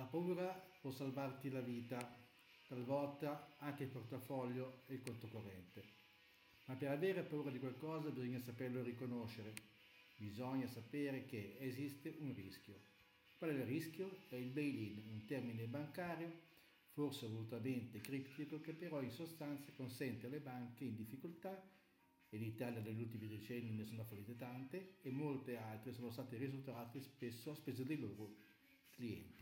La paura può salvarti la vita, talvolta anche il portafoglio e il conto corrente. Ma per avere paura di qualcosa bisogna saperlo riconoscere, bisogna sapere che esiste un rischio. Qual è il rischio? È il bail-in, un termine bancario forse volutamente criptico che però in sostanza consente alle banche in difficoltà e l'Italia negli ultimi decenni ne sono fallite tante e molte altre sono state ristrutturate spesso a spese dei loro clienti.